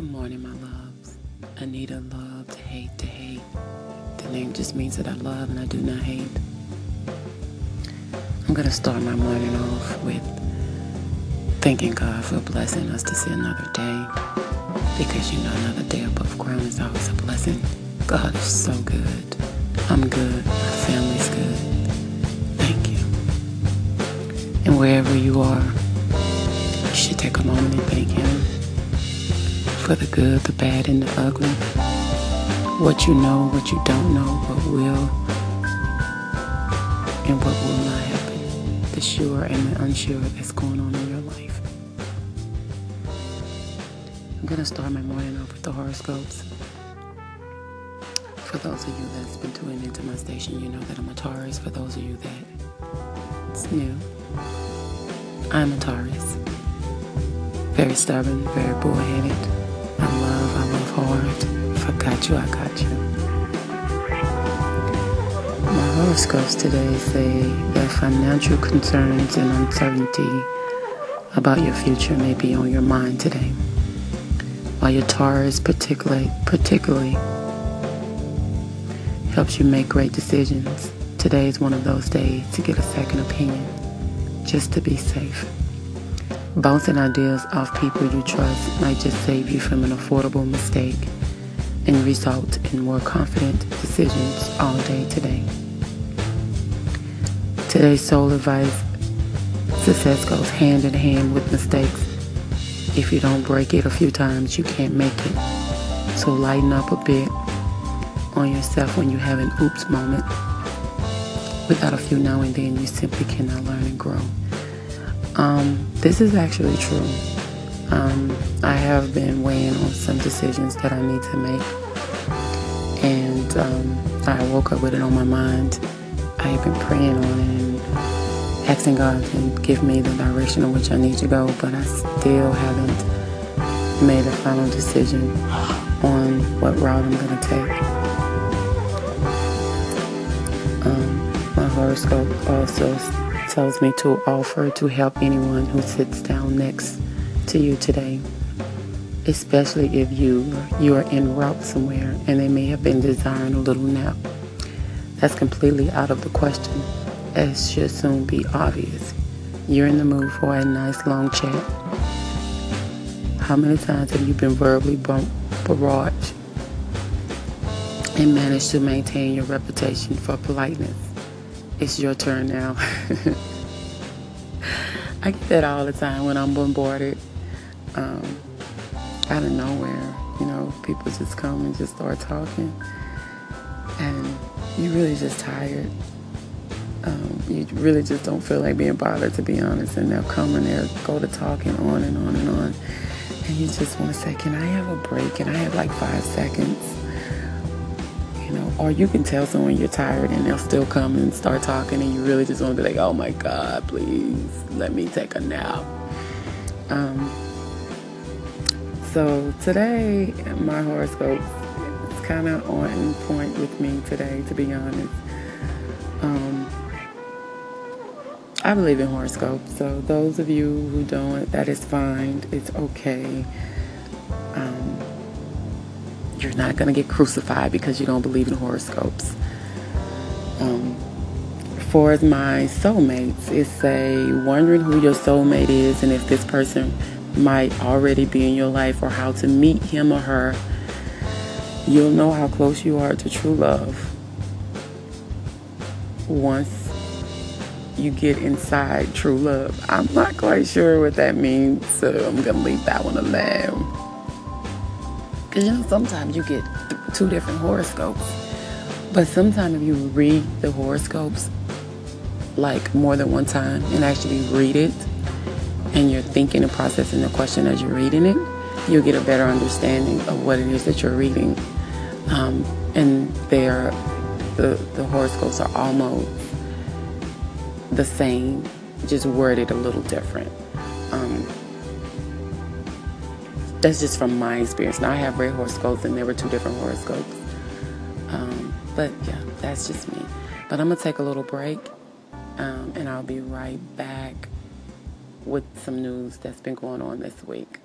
Good morning, my loves. Anita loved hate to hate. The name just means that I love and I do not hate. I'm going to start my morning off with thanking God for blessing us to see another day. Because you know, another day above ground is always a blessing. God is so good. I'm good. My family's good. Thank you. And wherever you are, you should take a moment and thank Him for the good, the bad, and the ugly. What you know, what you don't know, what will, and what will not happen. The sure and the unsure that's going on in your life. I'm going to start my morning off with the horoscopes. For those of you that's been tuning into my station, you know that I'm a Taurus. For those of you that it's new, I'm a Taurus. Very stubborn, very bullheaded. I love, I love hard. If I got you, I got you. My horoscopes today say that financial concerns and uncertainty about your future may be on your mind today. While your Taurus particularly, particularly helps you make great decisions, today is one of those days to get a second opinion, just to be safe. Bouncing ideas off people you trust might just save you from an affordable mistake and result in more confident decisions all day today. Today's soul advice success goes hand in hand with mistakes. If you don't break it a few times, you can't make it. So lighten up a bit on yourself when you have an oops moment. Without a few now and then, you simply cannot learn and grow. Um, this is actually true. Um, I have been weighing on some decisions that I need to make, and um, I woke up with it on my mind. I have been praying on it and asking God to give me the direction in which I need to go, but I still haven't made a final decision on what route I'm going to take. Um, my horoscope also tells me to offer to help anyone who sits down next to you today, especially if you you are en route somewhere and they may have been desiring a little nap. That's completely out of the question, as should soon be obvious. You're in the mood for a nice long chat. How many times have you been verbally barraged and managed to maintain your reputation for politeness? It's your turn now. I get that all the time when I'm bombarded um, out of nowhere. You know, people just come and just start talking, and you're really just tired. Um, you really just don't feel like being bothered, to be honest. And they'll come and they'll go to talking on and on and on, and you just want to say, "Can I have a break? Can I have like five seconds?" You know, or you can tell someone you're tired and they'll still come and start talking, and you really just want to be like, oh my God, please let me take a nap. Um, so today, my horoscope is kind of on point with me today, to be honest. Um, I believe in horoscopes, so those of you who don't, that is fine. It's okay. Um, you're not going to get crucified because you don't believe in horoscopes. Um, for my soulmates, it's a wondering who your soulmate is and if this person might already be in your life or how to meet him or her. You'll know how close you are to true love once you get inside true love. I'm not quite sure what that means, so I'm going to leave that one alone. Because you know, sometimes you get two different horoscopes. But sometimes if you read the horoscopes like more than one time and actually read it and you're thinking and processing the question as you're reading it, you'll get a better understanding of what it is that you're reading. Um, and they're, the, the horoscopes are almost the same, just worded a little different. Um, that's just from my experience. Now I have read horoscopes and there were two different horoscopes. Um, but yeah, that's just me. But I'm gonna take a little break, um, and I'll be right back with some news that's been going on this week.